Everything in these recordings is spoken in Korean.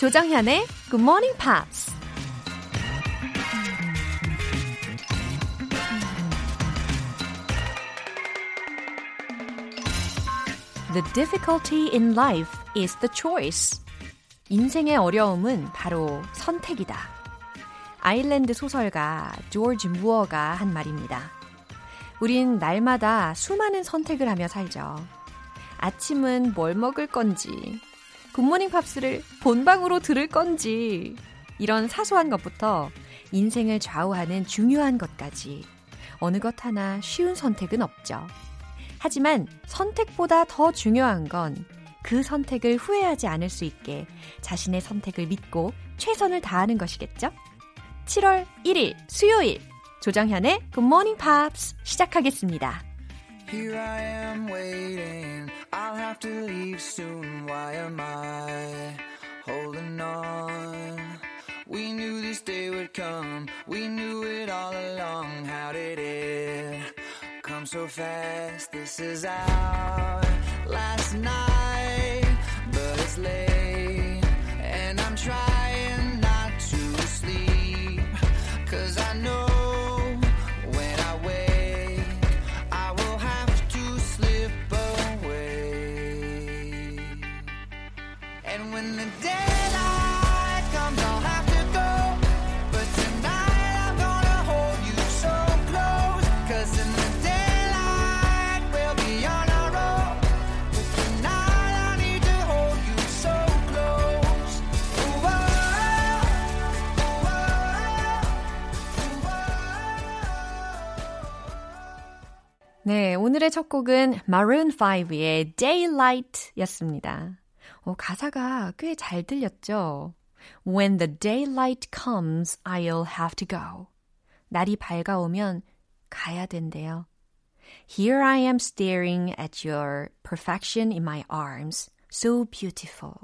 조정현의 Good Morning Pops. The difficulty in life is the choice. 인생의 어려움은 바로 선택이다. 아일랜드 소설가 조지 무어가 한 말입니다. 우린 날마다 수많은 선택을 하며 살죠. 아침은 뭘 먹을 건지, 굿모닝 팝스를 본방으로 들을 건지, 이런 사소한 것부터 인생을 좌우하는 중요한 것까지 어느 것 하나 쉬운 선택은 없죠. 하지만 선택보다 더 중요한 건 그 선택을 후회하지 않을 수 있게 자신의 선택을 믿고 최선을 다하는 것이겠죠? 7월 1일 수요일 조정현의 Morning Pops 시작하겠습니다. Here I am waiting. I'll soon. Why am I holding on? We knew this day would come. We knew it all along. How did it come so fast? This is our last night, but it's late, 네, 오늘의 첫 곡은 Maroon 5의 Daylight 였습니다. 어, 가사가 꽤 잘 들렸죠? When the daylight comes, I'll have to go. 날이 밝아오면 가야 된대요. Here I am staring at your perfection in my arms. So beautiful.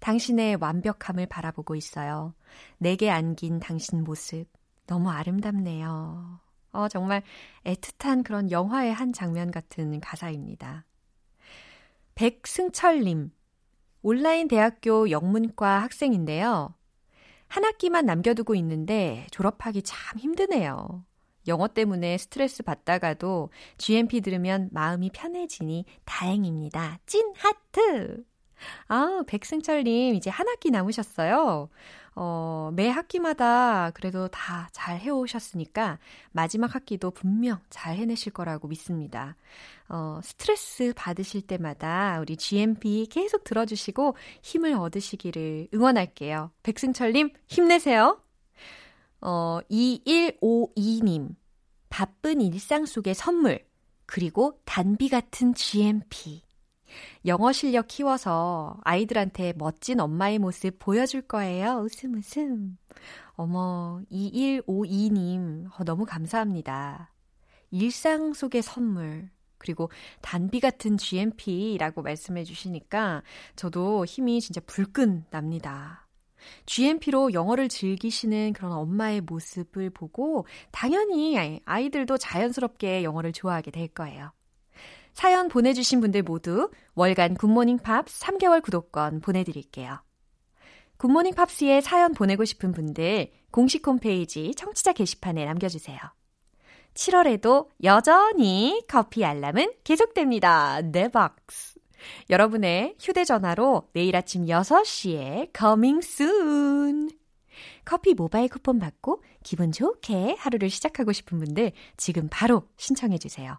당신의 완벽함을 바라보고 있어요. 내게 안긴 당신 모습. 너무 아름답네요. 어, 정말 애틋한 그런 영화의 한 장면 같은 가사입니다. 백승철님, 온라인 대학교 영문과 학생인데요. 한 학기만 남겨두고 있는데 졸업하기 참 힘드네요. 영어 때문에 스트레스 받다가도 GMP 들으면 마음이 편해지니 다행입니다. 찐 하트! 아, 백승철님, 이제 한 학기 남으셨어요. 어, 매 학기마다 그래도 다 잘 해오셨으니까 마지막 학기도 분명 잘 해내실 거라고 믿습니다. 어, 스트레스 받으실 때마다 우리 GMP 계속 들어주시고 힘을 얻으시기를 응원할게요. 백승철님, 힘내세요. 어, 2152님, 바쁜 일상 속의 선물, 그리고 단비 같은 GMP. 영어 실력 키워서 아이들한테 멋진 엄마의 모습 보여줄 거예요. 웃음 웃음. 어머, 2152님, 어, 너무 감사합니다. 일상 속의 선물, 그리고 단비 같은 GMP라고 말씀해 주시니까 저도 힘이 진짜 불끈 납니다. GMP로 영어를 즐기시는 그런 엄마의 모습을 보고 당연히 아이들도 자연스럽게 영어를 좋아하게 될 거예요. 사연 보내주신 분들 모두 월간 굿모닝 팝스 3개월 구독권 보내드릴게요. 굿모닝 팝스에 사연 보내고 싶은 분들 공식 홈페이지 청취자 게시판에 남겨주세요. 7월에도 여전히 커피 알람은 계속됩니다. 네 박스. 여러분의 휴대전화로 내일 아침 6시에 coming soon. 커피 모바일 쿠폰 받고 기분 좋게 하루를 시작하고 싶은 분들 지금 바로 신청해 주세요.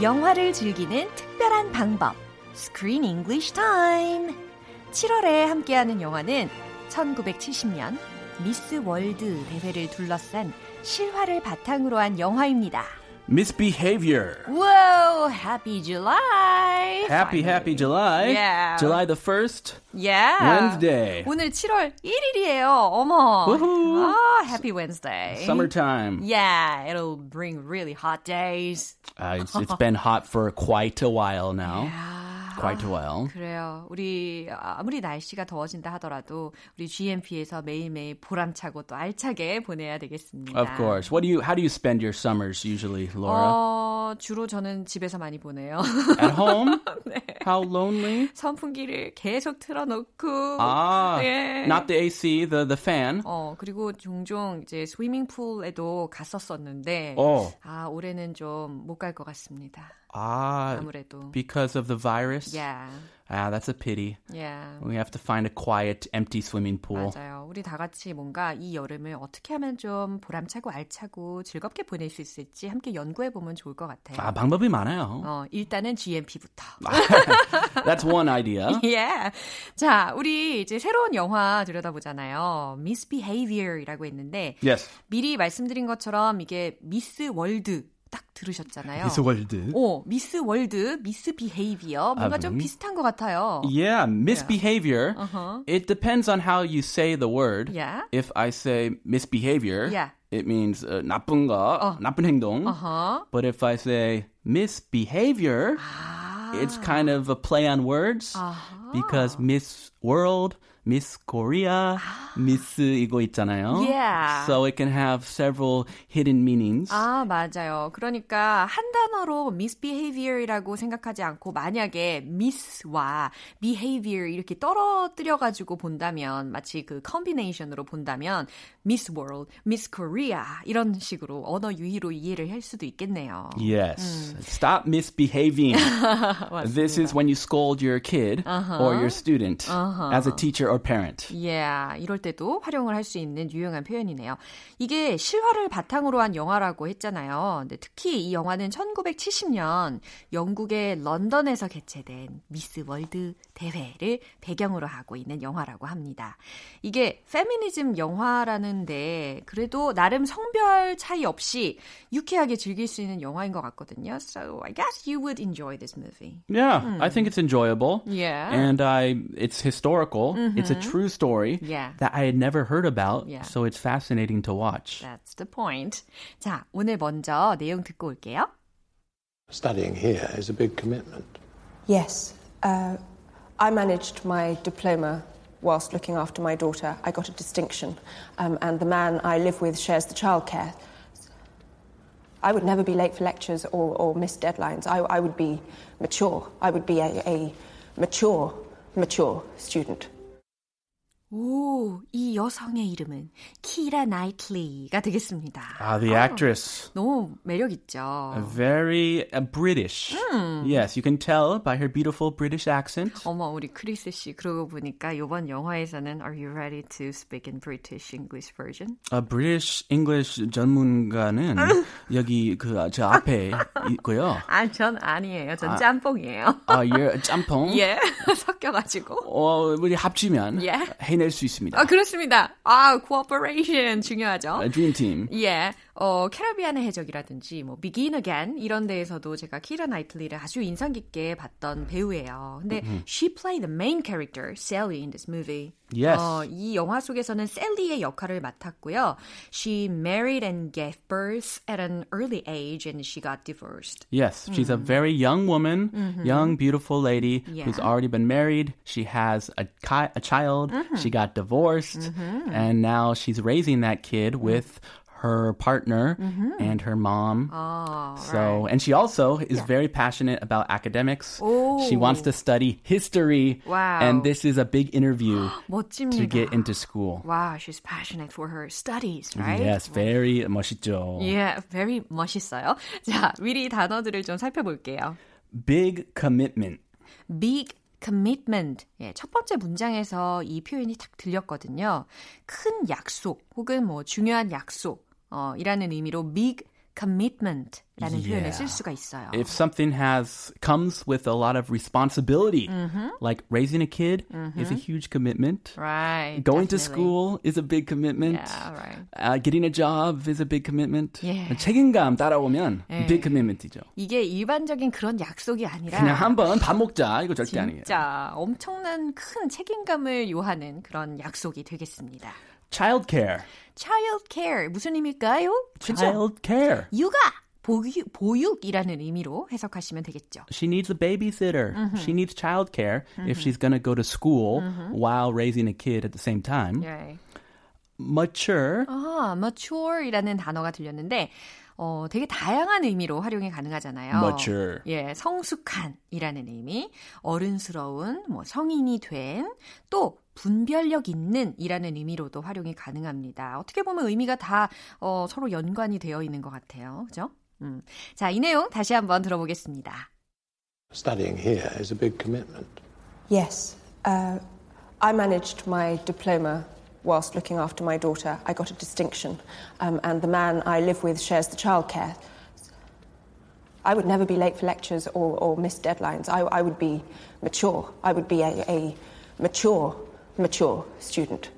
영화를 즐기는 특별한 방법. Screen English Time. 7월에 함께하는 영화는 1970년 미스 월드 대회를 둘러싼 실화를 바탕으로 한 영화입니다. Misbehavior. Whoa, happy July. Happy, finally. happy July. Yeah. July the 1st. Yeah. Wednesday. 오늘 7월 1일이에요. 어머. Woohoo. 아, happy Wednesday. Summertime. Yeah, it'll bring really hot days. Uh, it's, it's been hot for quite a while now. 야. Quite a while. 그래요. 우리 아무리 날씨가 더워진다 하더라도 우리 GMP에서 매일매일 보람차고 또 알차게 보내야 되겠습니다. Of course. What do you? How do you spend your summers usually, Laura? 어, 주로 저는 집에서 많이 보내요. At home? 네. How lonely? 선풍기를 계속 틀어 놓고. Ah, 예. not the AC, the the fan. 어, 그리고 종종 이제 스위밍풀에도 갔었었는데, Oh, 아, 올해는 좀 못 갈 것 같습니다. Ah, 아무래도. because of the virus. Yeah, Ah, that's a pity. yeah. We have to find a quiet, empty swimming pool. 맞아요. 우리 다 같이 뭔가 이 여름을 어떻게 하면 좀 보람차고 알차고 즐겁게 보낼 수 있을지 함께 연구해 보면 좋을 것 같아요. 아, 방법이 많아요. 어, 일단은 GMP부터. That's one idea. 예. 자, 우리 이제 새로운 영화 들여다보잖아요. Misbehavior이라고 했는데 Yes. 미리 말씀드린 것처럼 이게 미스 월드 딱 들으셨잖아요. 월드. 오, 미스 월드, 미스 비헤이비어 뭔가 아, 좀 음. 비슷한 것 같아요. Yeah, misbehavior. Uh-huh. It depends on how you say the word. Yeah. If I say misbehavior, Yeah. it means uh, 나쁜 거, 나쁜 행동. Uh-huh. But if I say misbehavior, 아. it's kind of a play on words 아하. because Miss World, Miss Korea, Miss 이거 있잖아요. Yeah. So it can have several hidden meanings. 아, 맞아요. 그러니까 한 단어로 misbehavior이라고 생각하지 않고 만약에 miss와 behavior 이렇게 떨어뜨려 가지고 본다면 마치 그 컨비네이션으로 본다면 miss world, miss korea 이런 식으로 언어 유희로 이해를 할 수도 있겠네요. Yes. Stop misbehaving. this is when you scold your kid or your student as a teacher or parent. Yeah, 이럴 때도 활용을 할 수 있는 유용한 표현이네요. 이게 실화를 바탕으로 한 영화라고 했잖아요. 근데 특히 이 영화는 1970년 영국의 런던에서 개최된 미스 월드 대회를 배경으로 하고 있는 영화라고 합니다. 이게 페미니즘 영화라는데 그래도 나름 성별 차이 없이 유쾌하게 즐길 수 있는 영화인 것 같거든요. So I guess you would enjoy this movie. Yeah, I think it's enjoyable. Yeah. And I it's historical. It's a true story Yeah. that I had never heard about. Yeah. So it's fascinating to watch. That's the point. 자, 오늘 먼저 내용 듣고 올게요. Studying here is a big commitment. Yes. Uh, I managed my diploma whilst looking after my daughter. I got a distinction, um, and the man I live with shares the childcare. I would never be late for lectures or, or miss deadlines. I, I would be mature. I would be a, a mature, mature student. 오, 이 여성의 이름은 키라 나이틀리가 되겠습니다. Ah, the actress. 너무 매력 있죠. Very uh, British. Yes, you can tell by her beautiful British accent. 어머, 우리 크리스 씨 그러고 보니까 이번 영화에서는 Are you ready to speak in British English version? A British English 전문가는 여기 그저 앞에 있고요. 아, 전 아니에요. 전 짬뽕이에요. 아, 예, 짬뽕. 예, 섞여가지고. 어, 우리 합치면 예. 해낼 수 있습니다. 아, 그렇습니다. 아, cooperation 중요하죠. Dream team. 예, 어, 캐러비안의 해적이라든지, 뭐, Begin Again, 이런 데에서도 제가 키라 나이틀리를 아주 인상 깊게 봤던 배우예요. 근데, she played the main character, Sally, in this movie. Yes. 어, 이 영화 속에서는 셀리의 역할을 맡았고요. She married and gave birth at an early age and she got divorced. Yes, she's a very young woman, young, beautiful lady who's Mm-hmm. Yeah. already been married. She has a, ki- a child. Mm-hmm. She got divorced. And now she's raising that kid Mm. with her partner mm-hmm. and her mom. Oh, so, right. and she also is yeah. very passionate about academics. Ooh. She wants to study history. Wow. And this is a big interview to get into school. Wow, she's passionate for her studies, right? Yes, very 멋있죠. Yeah, very 멋있어요. 자, 미리 단어들을 좀 살펴볼게요. Big commitment. Big commitment. 예, 첫 번째 문장에서 이 표현이 딱 들렸거든요. 큰 약속 혹은 뭐 중요한 약속 어, 이라는 의미로 big commitment라는 yeah. 표현을 쓸 수가 있어요. If something has comes with a lot of responsibility, mm-hmm. like raising a kid mm-hmm. is a huge commitment. Right. Going definitely. to school is a big commitment. Yeah, right. Uh, getting a job is a big commitment. Yeah. 책임감 따라오면 yeah. big commitment이죠. 이게 일반적인 그런 약속이 아니라 그냥 한번 밥 먹자 이거 절대 아니에요. 진짜 엄청난 큰 책임감을 요하는 그런 약속이 되겠습니다. Childcare. childcare 무슨 의미일까요? childcare. 육아. 보육, 보육이라는 의미로 해석하시면 되겠죠. She needs a babysitter. Mm-hmm. She needs childcare mm-hmm. if she's going to go to school mm-hmm. while raising a kid at the same time. Right. Mature. 아, mature이라는 단어가 들렸는데 어, 되게 다양한 의미로 활용이 가능하잖아요. Mature. 예, 성숙한이라는 의미, 어른스러운, 뭐 성인이 된, 또 분별력 있는 이라는 의미로도 활용이 가능합니다. 어떻게 보면 의미가 다 어, 서로 연관이 되어 있는 것 같아요. 그죠? 음. 자, 이 내용 다시 한번 들어보겠습니다. Studying here is a big commitment. Yes. Uh, I managed my diploma whilst looking after my daughter. I got a distinction. Um, and the man I live with shares the childcare. I would never be late for lectures or, or miss deadlines. I, I would be mature. I would be a, a mature mature student.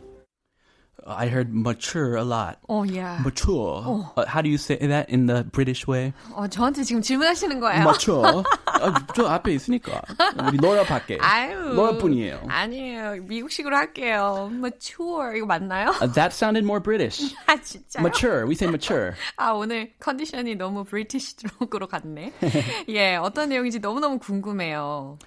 I heard mature a lot. Oh yeah. Mature. Oh. Uh, how do you say that in the British way? 어 저한테 지금 질문하시는 거예요. mature. 아, 저 앞에 있으니까 우리 로라 밖에. 아유. 로라 뿐이에요. 아니에요. 미국식으로 할게요. mature 이거 맞나요? Uh, that sounded more British. 아 진짜요? Mature. We say mature. 아 오늘 컨디션이 너무 브리티시 쪽으로 갔네. 예, 어떤 내용인지 너무 너무 궁금해요.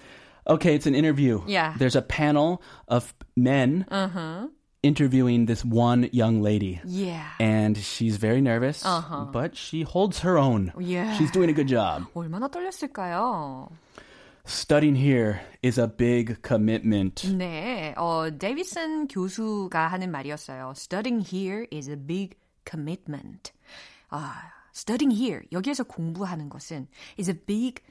Okay, it's an interview. Yeah. There's a panel of men uh-huh. interviewing this one young lady. Yeah. And she's very nervous, uh-huh. but she holds her own. Yeah. She's doing a good job. 얼마나 떨렸을까요? Studying here is a big commitment. 네, 어, 데이비슨 교수가 하는 말이었어요. Studying here is a big commitment. 아, studying here 여기에서 공부하는 것은 is a big commitment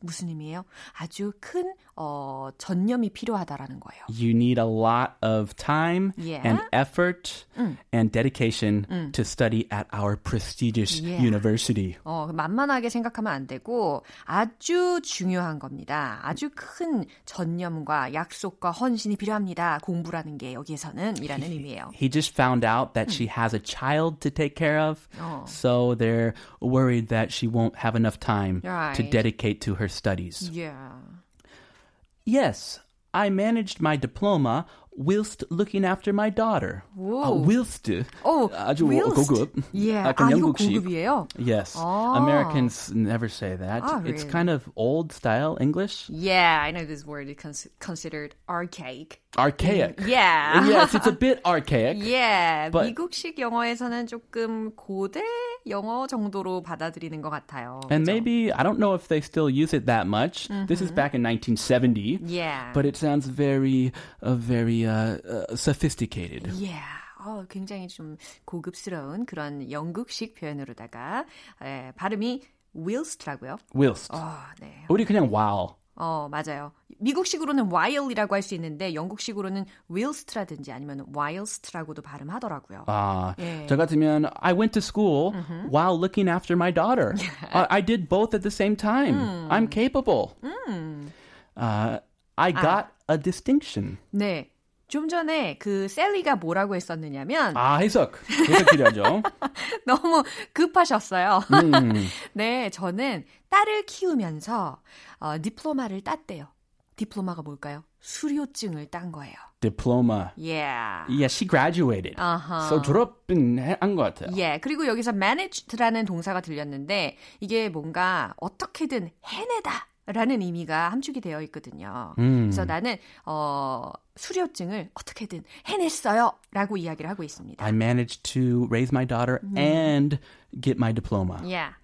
무슨 의미예요? 아주 큰 어, 전념이 필요하다라는 거예요. You need a lot of time yeah. and effort 음. and dedication 음. to study at our prestigious yeah. university. 어, 만만하게 생각하면 안 되고 아주 중요한 겁니다. 아주 큰 전념과 약속과 헌신이 필요합니다. 공부라는 게 여기에서는 이라는 의미예요. He just found out that 음. she has a child to take care of. 어. So they're worried that she won't have enough time right. to dedicate to her studies. Yeah. Yes, I managed my diploma whilst looking after my daughter. Uh, whilst. Oh, 아주 whilst. 고급. Yeah. 약간 아, 영국식. 이거 고급이에요? Yes. Oh. Americans never say that. Oh, it's really? kind of old style English. Yeah, I know this word is cons- considered archaic. Archaic. Yeah. yes, it's a bit archaic. Yeah. But- 미국식 영어에서는 조금 고대 영어 정도로 받아들이는 것 같아요. And 그죠? maybe, I don't know if they still use it that much. This is back in 1970. Yeah. But it sounds very, uh, very uh, uh, sophisticated. Yeah. 어, 굉장히 좀 고급스러운 그런 영국식 표현으로다가 에, 발음이 whilst라고요. Whilst. 어, 네. 우리 그냥 while. 어, 맞아요. 미국식으로는 while이라고 할 수 있는데 영국식으로는 whilst라든지 아니면 whilst라고도 발음하더라고요. 아, 예. 저 같으면 I went to school while looking after my daughter. I, I did both at the same time. I'm capable. Uh, I got a distinction. 네. 좀 전에 그 셀리가 뭐라고 했었느냐면 아, 해석. 해석 필요하죠. 너무 급하셨어요. 음. 네, 저는 딸을 키우면서 어, 디플로마를 땄대요. 디플로마가 뭘까요? 수료증을 딴 거예요. Diploma. Yeah. Yeah, she graduated. 아하. So 졸업은 한 것 같아요. 예, 그리고 여기서 managed라는 동사가 들렸는데 이게 뭔가 어떻게든 해내다 라는 의미가 함축이 되어 있거든요. 음. 그래서 나는 어 수료증을 어떻게든 해냈어요. 라고 이야기를 하고 있습니다. I managed to raise my daughter 음. and get my diploma. Yeah.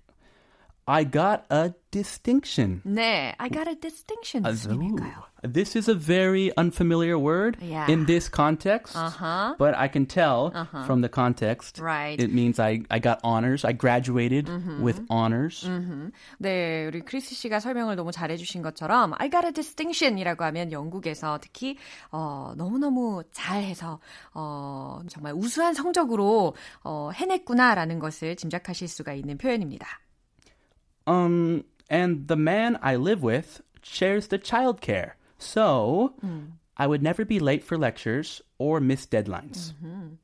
I got a distinction. 네, I got a distinction. 무슨 의미일까요? This is a very unfamiliar word yeah. in this context, uh-huh. but I can tell uh-huh. from the context. Right. It means I, I got honors. I graduated mm-hmm. with honors. Mm-hmm. 네, 우리 크리스 씨가 설명을 너무 잘해주신 것처럼 I got a distinction이라고 하면 영국에서 특히 어, 너무너무 잘해서 어, 정말 우수한 성적으로 어, 해냈구나라는 것을 짐작하실 수가 있는 표현입니다. Um, and the man I live with shares the childcare. So mm. I would never be late for lectures or miss deadlines. Mm-hmm.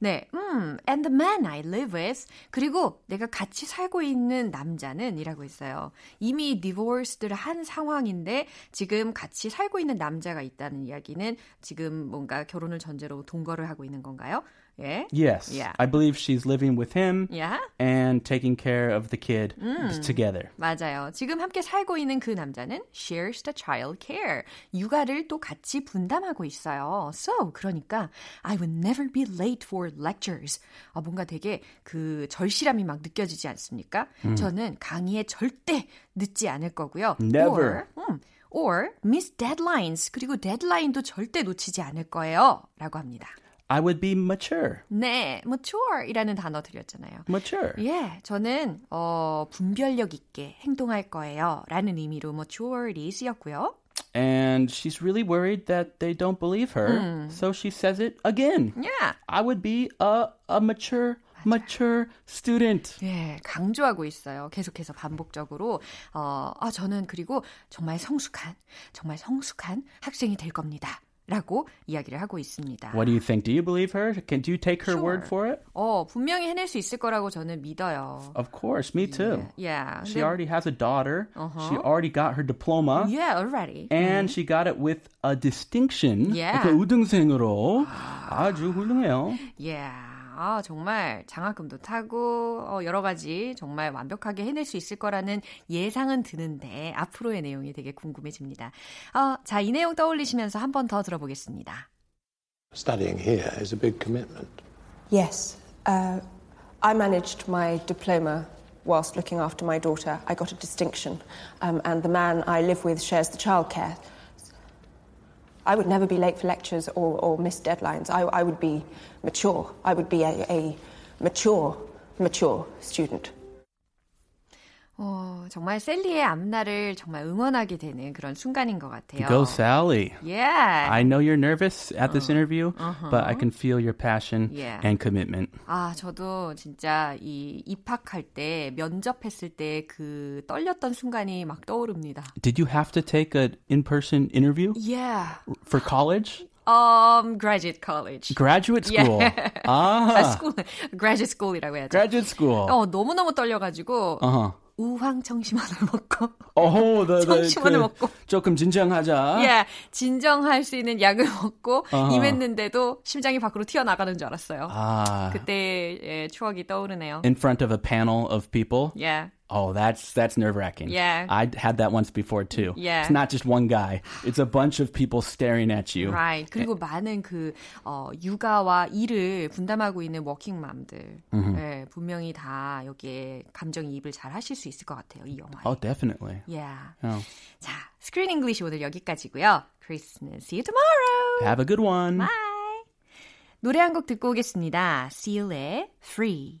네, 음, and the man I live with. 그리고 내가 같이 살고 있는 남자는 이라고 했어요. 이미 divorced를 한 상황인데 지금 같이 살고 있는 남자가 있다는 이야기는 지금 뭔가 결혼을 전제로 동거를 하고 있는 건가요? Yeah? Yes. Yeah. I believe she's living with him yeah? and taking care of the kid 음, together. 맞아요. 지금 함께 살고 있는 그 남자는 shares the child care. 육아를 또 같이 분담하고 있어요. So, 그러니까 I would never be late for lectures. 아, 뭔가 되게 그 절실함이 막 느껴지지 않습니까? 음. 저는 강의에 절대 늦지 않을 거고요. Never. Or, 음, or miss deadlines. 그리고 데드라인도 절대 놓치지 않을 거예요. 라고 합니다. I would be mature. 네, mature이라는 단어 드렸잖아요. mature. 예, 저는 어, 분별력 있게 행동할 거예요.라는 의미로 maturity이 쓰였고요. And she's really worried that they don't believe her, 음. so she says it again. Yeah. I would be a a mature mature student. 예, 강조하고 있어요. 계속해서 반복적으로. 어, 아, 저는 그리고 정말 성숙한, 정말 성숙한 학생이 될 겁니다. 라고 이야기를 하고 있습니다. What do you think? Do you believe her? Can do you take her sure. word for it? 어, 분명히 해낼 수 있을 거라고 저는 믿어요. Of course, me too. Yeah. yeah. She already has a daughter. Uh-huh. She already got her diploma. Yeah, already. And mm. she got it with a distinction. Yeah. 그 우등생으로 아주 훌륭해요. Yeah. 아, 정말 장학금도 타고 어, 여러 가지 정말 완벽하게 해낼 수 있을 거라는 예상은 드는데 앞으로의 내용이 되게 궁금해집니다. 어, 자, 이 내용 떠올리시면서 한 번 더 들어보겠습니다. Studying here is a big commitment. Yes. Uh, I managed my diploma whilst looking after my daughter. I got a distinction. Um, and the man I live with shares the childcare. I would never be late for lectures or, or miss deadlines. I, I would be mature. I would be a, a mature, mature student. 어, 정말 셀리의 앞날을 정말 응원하게 되는 그런 순간인 것 같아요. Go Sally. Yeah. I know you're nervous at this interview, uh-huh. but I can feel your passion yeah. and commitment. 아, 저도 진짜 이 입학할 때 면접했을 때 그 떨렸던 순간이 막 떠오릅니다. Did you have to take an in-person interview? Yeah. For college? Um, graduate college. Graduate school. Yeah. 아, school, graduate school이라고 해야죠. Graduate school. 어, 너무너무 떨려가지고. Uh-huh. 우황 청심환을 먹고 어호, 네, 네, 청심환을 그, 먹고 조금 진정하자. 예, 진정할 수 있는 약을 먹고 uh-huh. 임했는데도 심장이 밖으로 튀어나가는 줄 알았어요. 아. 그때의 추억이 떠오르네요. In front of a panel of people. Yeah. Oh, that's that's nerve wracking. Yeah. I had that once before too. Yeah. It's not just one guy. It's a bunch of people staring at you. Right. 그리고 많은 그 어, 육아와 일을 분담하고 있는 워킹맘들. Mm-hmm. 네, 분명히 다 여기에 감정이입을 잘 하실 수 있을 것 같아요. 이 영화에. Oh, definitely. Yeah. Oh. 자, 스크린 잉글리시 오늘 여기까지고요. 크리스는 see you tomorrow. Have a good one. Bye. 노래 한 곡 듣고 오겠습니다. Seal의 Free.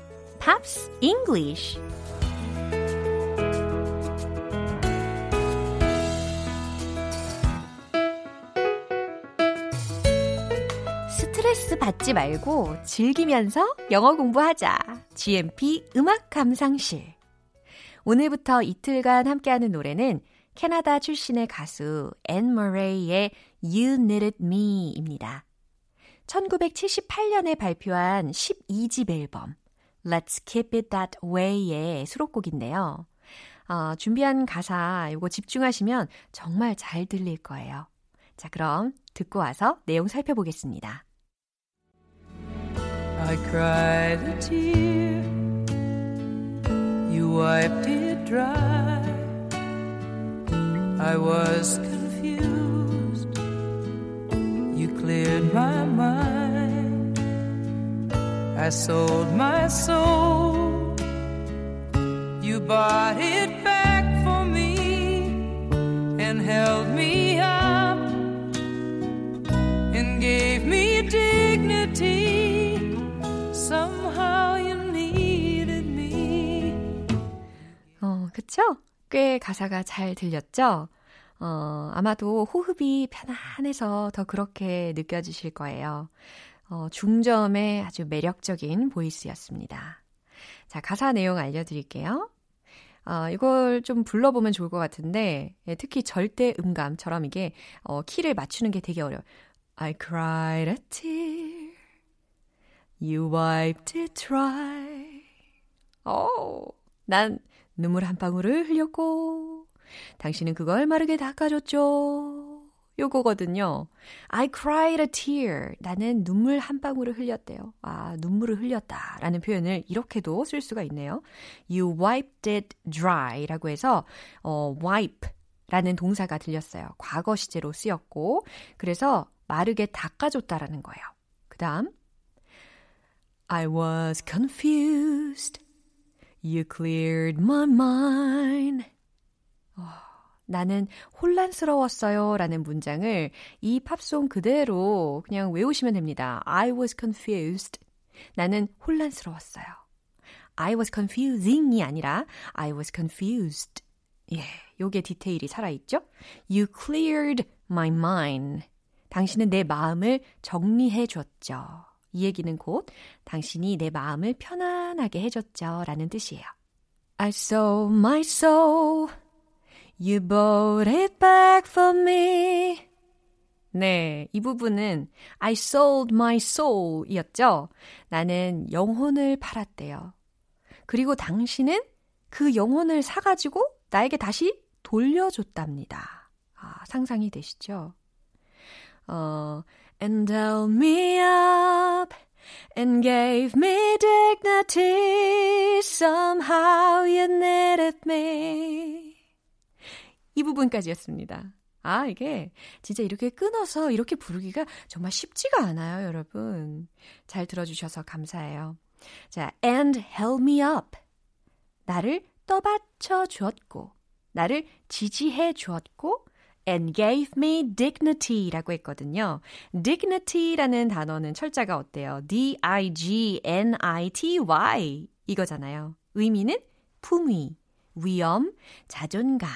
Pops English. 스트레스 받지 말고 즐기면서 영어 공부하자. GMP 음악 감상실. 오늘부터 이틀간 함께하는 노래는 캐나다 출신의 가수 앤 머레이의 You Needed Me입니다. 1978년에 발표한 12집 앨범 Let's Keep It That Way의 수록곡인데요. 어, 준비한 가사 이거 집중하시면 정말 잘 들릴 거예요. 자, 그럼 듣고 와서 내용 살펴보겠습니다. I cried a tear. You wiped it dry. I was confused. You cleared my mind. I sold my soul. You bought it back for me and held me up and gave me dignity. Somehow you needed me. 어, 그쵸? 꽤 가사가 잘 들렸죠? 어, 아마도 호흡이 편안해서 더 그렇게 느껴지실 거예요. 어, 중점의 아주 매력적인 보이스였습니다. 자, 가사 내용 알려드릴게요. 어, 이걸 좀 불러보면 좋을 것 같은데, 예, 특히 절대 음감처럼 이게, 어, 키를 맞추는 게 되게 어려워요. I cried a tear. You wiped it dry. 어, 난 눈물 한 방울을 흘렸고 당신은 그걸 마르게 닦아줬죠. 요거거든요. I cried a tear. 나는 눈물 한 방울을 흘렸대요. 아, 눈물을 흘렸다. 라는 표현을 이렇게도 쓸 수가 있네요. You wiped it dry 라고 해서, 어, wipe 라는 동사가 들렸어요. 과거 시제로 쓰였고, 그래서 마르게 닦아줬다라는 거예요. 그 다음, I was confused. You cleared my mind. 어, 나는 혼란스러웠어요. 라는 문장을 이 팝송 그대로 그냥 외우시면 됩니다. I was confused. 나는 혼란스러웠어요. I was confusing이 아니라 I was confused. 예, 요게 디테일이 살아있죠? You cleared my mind. 당신은 내 마음을 정리해 줬죠. 이 얘기는 곧 당신이 내 마음을 편안하게 해줬죠. 라는 뜻이에요. I sold my soul. You bought it back for me. 네, 이 부분은 I sold my soul 이었죠. 나는 영혼을 팔았대요. 그리고 당신은 그 영혼을 사가지고 나에게 다시 돌려줬답니다. 아, 상상이 되시죠? 어, and held me up and gave me dignity. Somehow you needed me. 이 부분까지였습니다. 아, 이게 진짜 이렇게 끊어서 이렇게 부르기가 정말 쉽지가 않아요, 여러분. 잘 들어주셔서 감사해요. 자, and held me up. 나를 떠받쳐 주었고, 나를 지지해 주었고, and gave me dignity라고 했거든요. dignity라는 단어는 철자가 어때요? D-I-G-N-I-T-Y 이거잖아요. 의미는 품위, 위엄, 자존감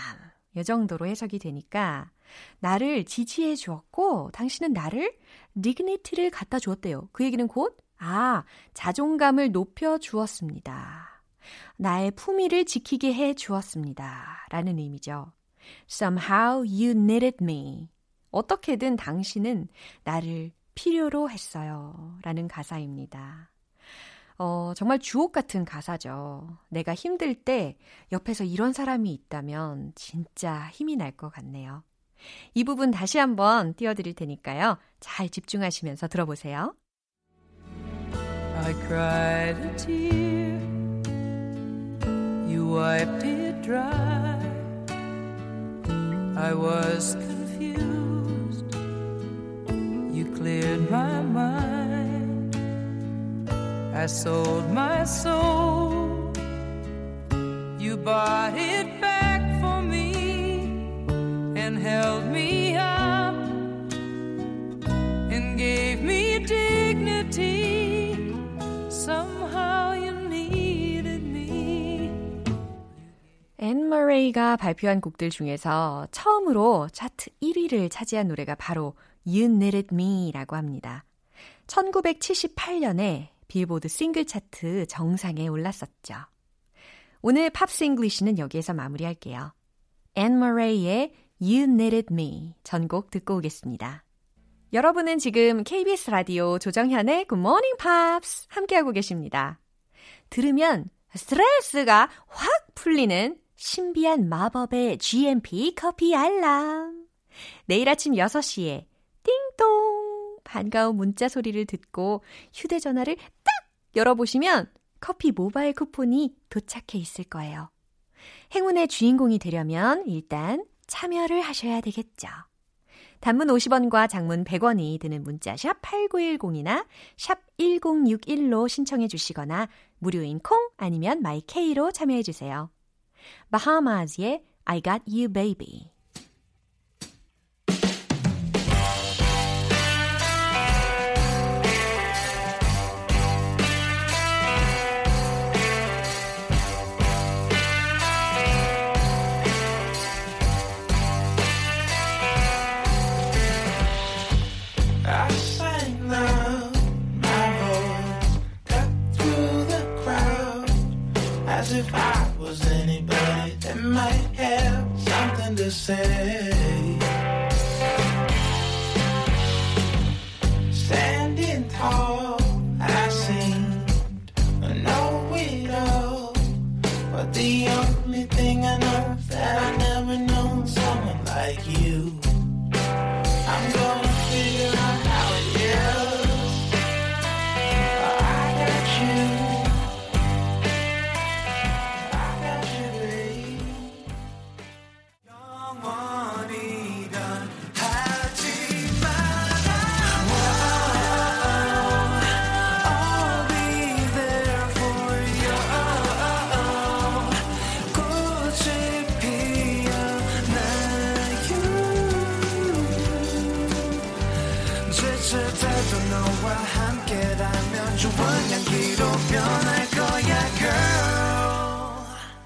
이 정도로 해석이 되니까 나를 지지해 주었고 당신은 나를 dignity를 갖다 주었대요. 그 얘기는 곧 아, 자존감을 높여 주었습니다. 나의 품위를 지키게 해 주었습니다. 라는 의미죠. Somehow you needed me. 어떻게든 당신은 나를 필요로 했어요. 라는 가사입니다. 어, 정말 주옥 같은 가사죠. 내가 힘들 때 옆에서 이런 사람이 있다면 진짜 힘이 날 것 같네요. 이 부분 다시 한번 띄워드릴 테니까요. 잘 집중하시면서 들어보세요. I cried a tear. You wiped it dry. I was confused. You cleared my mind. I sold my soul. You bought it back for me and held me up and gave me dignity. Somehow you needed me. 앤 머레이가 발표한 곡들 중에서 처음으로 차트 1위를 차지한 노래가 바로 You Needed Me라고 합니다. 1978년에 빌보드 싱글 차트 정상에 올랐었죠. 오늘 Pops English는 여기에서 마무리할게요. 앤 머레이의 You Needed Me 전곡 듣고 오겠습니다. 여러분은 지금 KBS 라디오 조정현의 Good Morning Pops 함께하고 계십니다. 들으면 스트레스가 확 풀리는 신비한 마법의 GMP 커피 알람. 내일 아침 6시에 띵동 반가운 문자 소리를 듣고 휴대전화를 딱 열어보시면 커피 모바일 쿠폰이 도착해 있을 거예요. 행운의 주인공이 되려면 일단 참여를 하셔야 되겠죠. 단문 50원과 장문 100원이 드는 문자 샵 8910이나 샵 1061로 신청해 주시거나 무료인 콩 아니면 마이케이로 참여해 주세요. 바하마즈의 I Got You Baby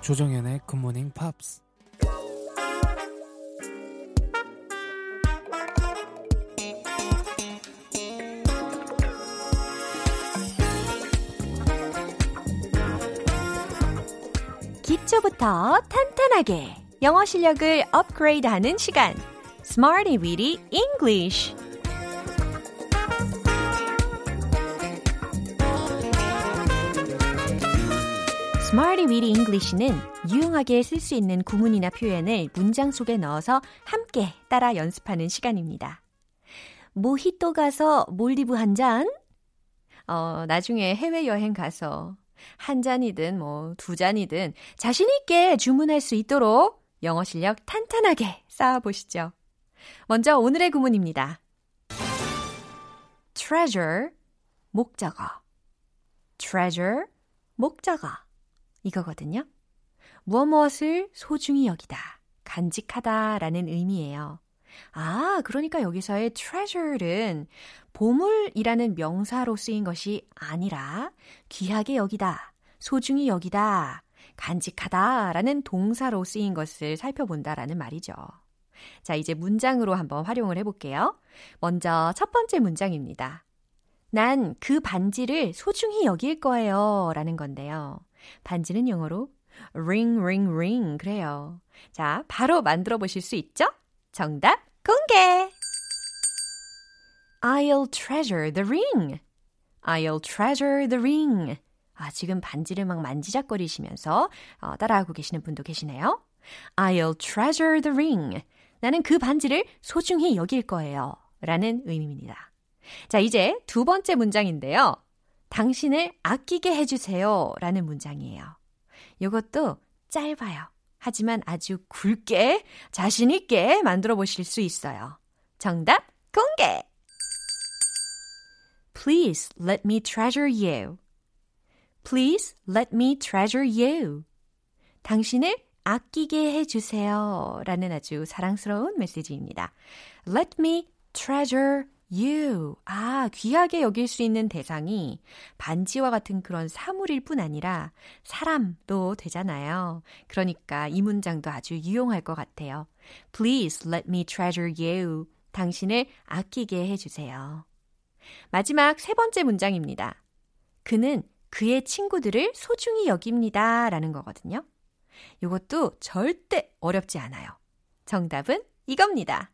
조정현의 굿모닝 팝스 기초부터 탄탄하게 영어 실력을 업그레이드하는 시간. Smarty Weedy English Smarty Weedy English는 유용하게 쓸 수 있는 구문이나 표현을 문장 속에 넣어서 함께 따라 연습하는 시간입니다. 모히또 가서 몰디브 한 잔? 어, 나중에 해외여행 가서 한 잔이든 뭐 두 잔이든 자신있게 주문할 수 있도록 영어 실력 탄탄하게 쌓아보시죠. 먼저 오늘의 구문입니다. treasure, 목적어. treasure, 목적어. 이거거든요. 무엇 무엇을 소중히 여기다, 간직하다 라는 의미예요. 아, 그러니까 여기서의 treasure는 보물이라는 명사로 쓰인 것이 아니라 귀하게 여기다, 소중히 여기다, 간직하다 라는 동사로 쓰인 것을 살펴본다라는 말이죠. 자, 이제 문장으로 한번 활용을 해볼게요. 먼저 첫 번째 문장입니다. 난 그 반지를 소중히 여길 거예요. 라는 건데요. 반지는 영어로 ring, ring, ring. 그래요. 자, 바로 만들어 보실 수 있죠? 정답 공개! I'll treasure the ring. I'll treasure the ring. 아, 지금 반지를 막 만지작거리시면서 어, 따라하고 계시는 분도 계시네요. I'll treasure the ring. 나는 그 반지를 소중히 여길 거예요. 라는 의미입니다. 자, 이제 두 번째 문장인데요. 당신을 아끼게 해주세요. 라는 문장이에요. 이것도 짧아요. 하지만 아주 굵게, 자신있게 만들어 보실 수 있어요. 정답 공개! Please let me treasure you. Please let me treasure you. 당신을 아끼게 해주세요. 라는 아주 사랑스러운 메시지입니다. Let me treasure you. 아, 귀하게 여길 수 있는 대상이 반지와 같은 그런 사물일 뿐 아니라 사람도 되잖아요. 그러니까 이 문장도 아주 유용할 것 같아요. Please let me treasure you. 당신을 아끼게 해주세요. 마지막 세 번째 문장입니다. 그는 그의 친구들을 소중히 여깁니다. 라는 거거든요. 이것도 절대 어렵지 않아요. 정답은 이겁니다.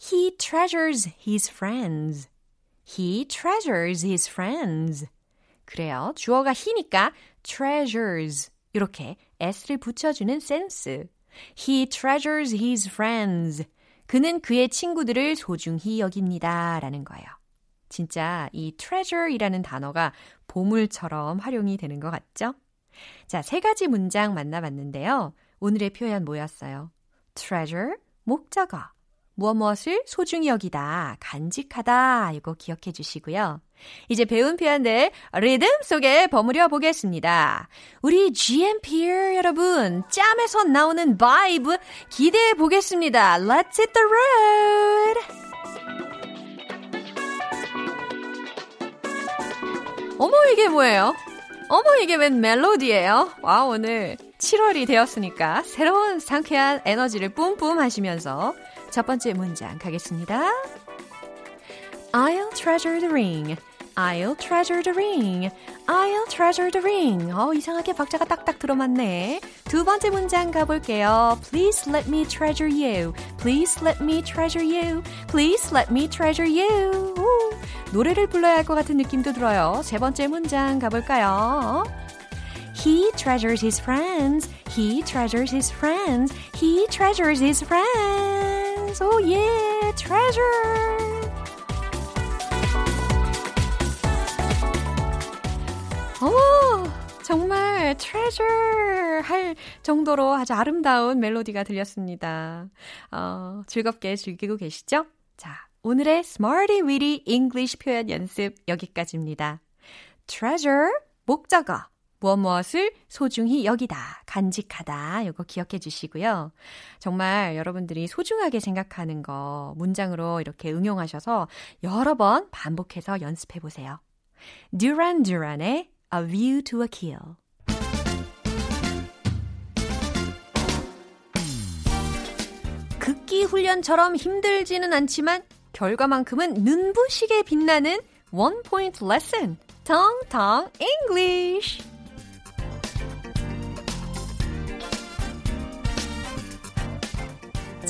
He treasures his friends. He treasures his friends. 그래요. 주어가 he니까 treasures. 이렇게 s를 붙여주는 센스. He treasures his friends. 그는 그의 친구들을 소중히 여깁니다. 라는 거예요. 진짜 이 treasure이라는 단어가 보물처럼 활용이 되는 것 같죠? 자, 세 가지 문장 만나봤는데요. 오늘의 표현 뭐였어요? treasure, 목적어. 무엇 무엇을 소중히 여기다, 간직하다, 이거 기억해 주시고요. 이제 배운 표현들 리듬 속에 버무려 보겠습니다. 우리 GMP 여러분, 짬에서 나오는 vibe 기대해 보겠습니다. Let's hit the road! 어머, 이게 뭐예요? 어머, 이게 웬 멜로디예요? 와, 오늘 7월이 되었으니까 새로운 상쾌한 에너지를 뿜뿜 하시면서 첫 번째 문장 가겠습니다. I'll treasure the ring. I'll treasure the ring. I'll treasure the ring. 어, 이상하게 박자가 딱딱 들어맞네. 두 번째 문장 가볼게요. Please let me treasure you. Please let me treasure you. Please let me treasure you. 오, 노래를 불러야 할 것 같은 느낌도 들어요. 세 번째 문장 가볼까요? He treasures his friends. He treasures his friends. He treasures his friends. Oh yeah, treasure. 어머, 정말 treasure 할 정도로 아주 아름다운 멜로디가 들렸습니다. 어, 즐겁게 즐기고 계시죠? 자, 오늘의 Smarty Weedy English 표현 연습 여기까지입니다. treasure, 목적어. 무엇 무엇을 소중히 여기다, 간직하다, 이거 기억해 주시고요. 정말 여러분들이 소중하게 생각하는 거 문장으로 이렇게 응용하셔서 여러 번 반복해서 연습해 보세요. 듀란 듀란의 A View to a Kill. 극기 훈련처럼 힘들지는 않지만 결과만큼은 눈부시게 빛나는 원 포인트 레슨. 텅텅 English.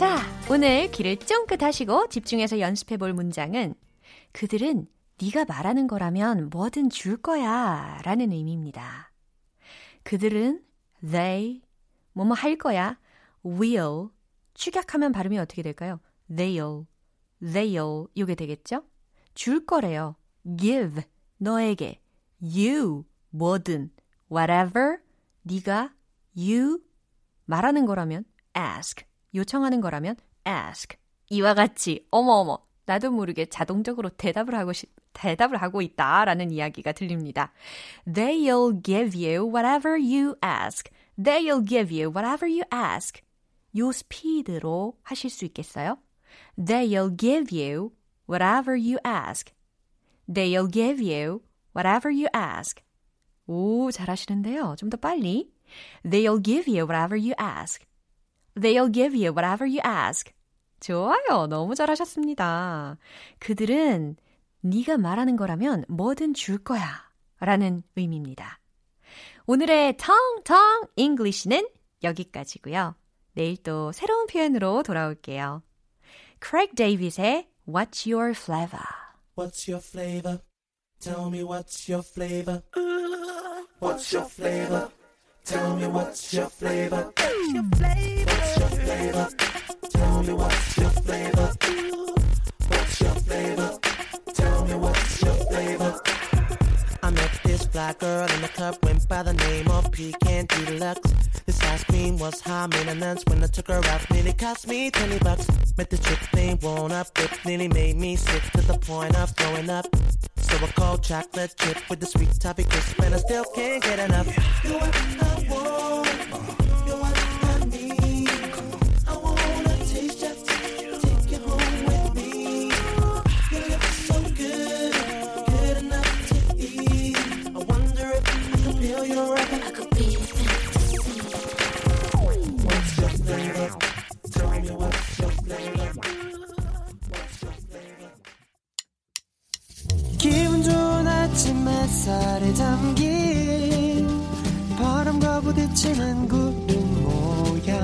자, 오늘 귀를 쫑긋 하시고 집중해서 연습해 볼 문장은 그들은 네가 말하는 거라면 뭐든 줄 거야 라는 의미입니다. 그들은 they 뭐뭐 할 거야 will 축약하면 발음이 어떻게 될까요? they'll they'll 이게 되겠죠? 줄 거래요. give 너에게 you 뭐든 whatever 네가 you 말하는 거라면 ask 요청하는 거라면 ask 이와 같이 어머어머 나도 모르게 자동적으로 대답을 하고 싶, 대답을 하고 있다라는 이야기가 들립니다. They'll give you whatever you ask. They'll give you whatever you ask. 요 스피드로 하실 수 있겠어요? They'll give you whatever you ask. They'll give you whatever you ask. 오, 잘하시는데요. 좀 더 빨리. They'll give you whatever you ask. They'll give you whatever you ask. 좋아요. 너무 잘하셨습니다. 그들은 네가 말하는 거라면 뭐든 줄 거야. 라는 의미입니다. 오늘의 텅텅 English는 여기까지고요. 내일 또 새로운 표현으로 돌아올게요. 크레이그 데이빗의 What's Your Flavor? What's your flavor? Tell me what's your flavor? What's your flavor? Tell me what's your flavor? What's your flavor? Flavor? Tell me what's your flavor? What's your flavor? Tell me what's your flavor? I met this black girl in the club, went by the name of Pecan Deluxe. This ice cream was high maintenance when I took her out, nearly cost me 20 bucks. Met the chick named Won't Up, it nearly made me sick to the point of throwing up. So I called chocolate chip with the sweet toffee crisp, and I still can't get enough. What I want. 햇살에 담긴 바람과 부딪히는 구름 모양.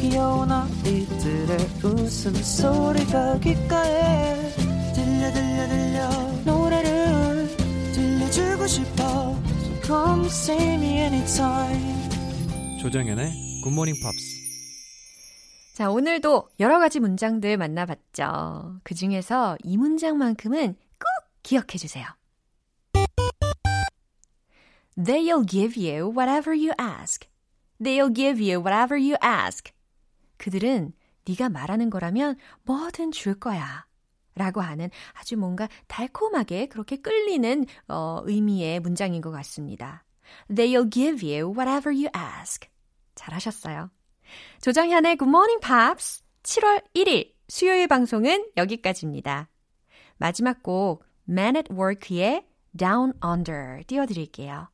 귀여운 아이들의 웃음소리가 귓가에 들려 들려 들려. 노래를 들려주고 싶어. So come see me anytime. 조정연의 굿모닝 팝스 자, 오늘도 여러 가지 문장들 만나봤죠. 그 중에서 이 문장만큼은 꼭 기억해 주세요. They'll give you whatever you ask. They'll give you whatever you ask. 그들은 네가 말하는 거라면 뭐든 줄 거야. 라고 하는 아주 뭔가 달콤하게 그렇게 끌리는 어, 의미의 문장인 것 같습니다. They'll give you whatever you ask. 잘하셨어요. 조정현의 Good Morning Pops 7월 1일 수요일 방송은 여기까지입니다. 마지막 곡 Man at Work의 Down Under 띄워드릴게요.